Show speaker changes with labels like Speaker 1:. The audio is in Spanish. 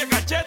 Speaker 1: de caché.